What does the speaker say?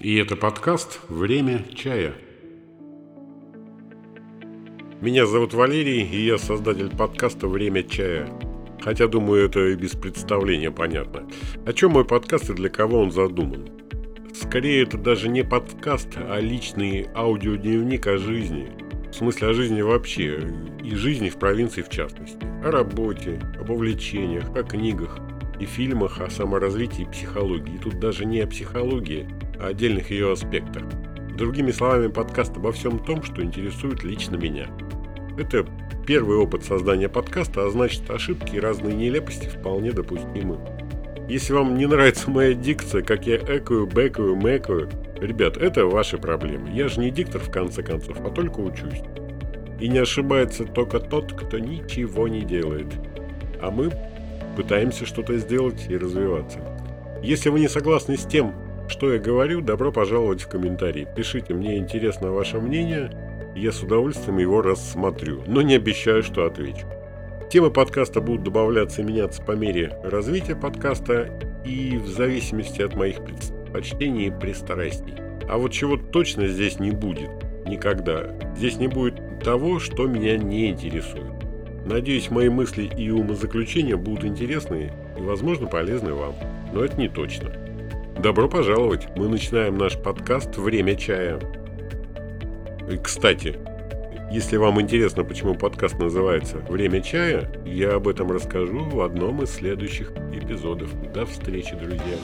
И это подкаст «Время чая». Меня зовут Валерий, и я создатель подкаста «Время чая». Хотя, думаю, это и без представления понятно. О чем мой подкаст и для кого он задуман? Скорее, это даже не подкаст, а личный аудиодневник о жизни. В смысле, о жизни вообще, и жизни в провинции в частности. О работе, об увлечениях, о книгах и фильмах, о саморазвитии психологии. И тут даже не о психологии, о отдельных ее аспектах. Другими словами, подкаст обо всем том, что интересует лично меня. Это первый опыт создания подкаста, а значит ошибки и разные нелепости вполне допустимы. Если вам не нравится моя дикция, как я экаю, бэкаю, мэкаю, ребят, это ваши проблемы. Я же не диктор в конце концов, а только учусь. И не ошибается только тот, кто ничего не делает. А мы пытаемся что-то сделать и развиваться. Если вы не согласны с тем, что я говорю, добро пожаловать в комментарии. Пишите, мне интересно ваше мнение, я с удовольствием его рассмотрю, но не обещаю, что отвечу. Темы подкаста будут добавляться и меняться по мере развития подкаста и в зависимости от моих предпочтений и пристрастий. А вот чего точно здесь не будет никогда. Здесь не будет того, что меня не интересует. Надеюсь, мои мысли и умозаключения будут интересны и, возможно, полезны вам. Но это не точно. Добро пожаловать! Мы начинаем наш подкаст «Время чая». И, кстати, если вам интересно, почему подкаст называется «Время чая», я об этом расскажу в одном из следующих эпизодов. До встречи, друзья!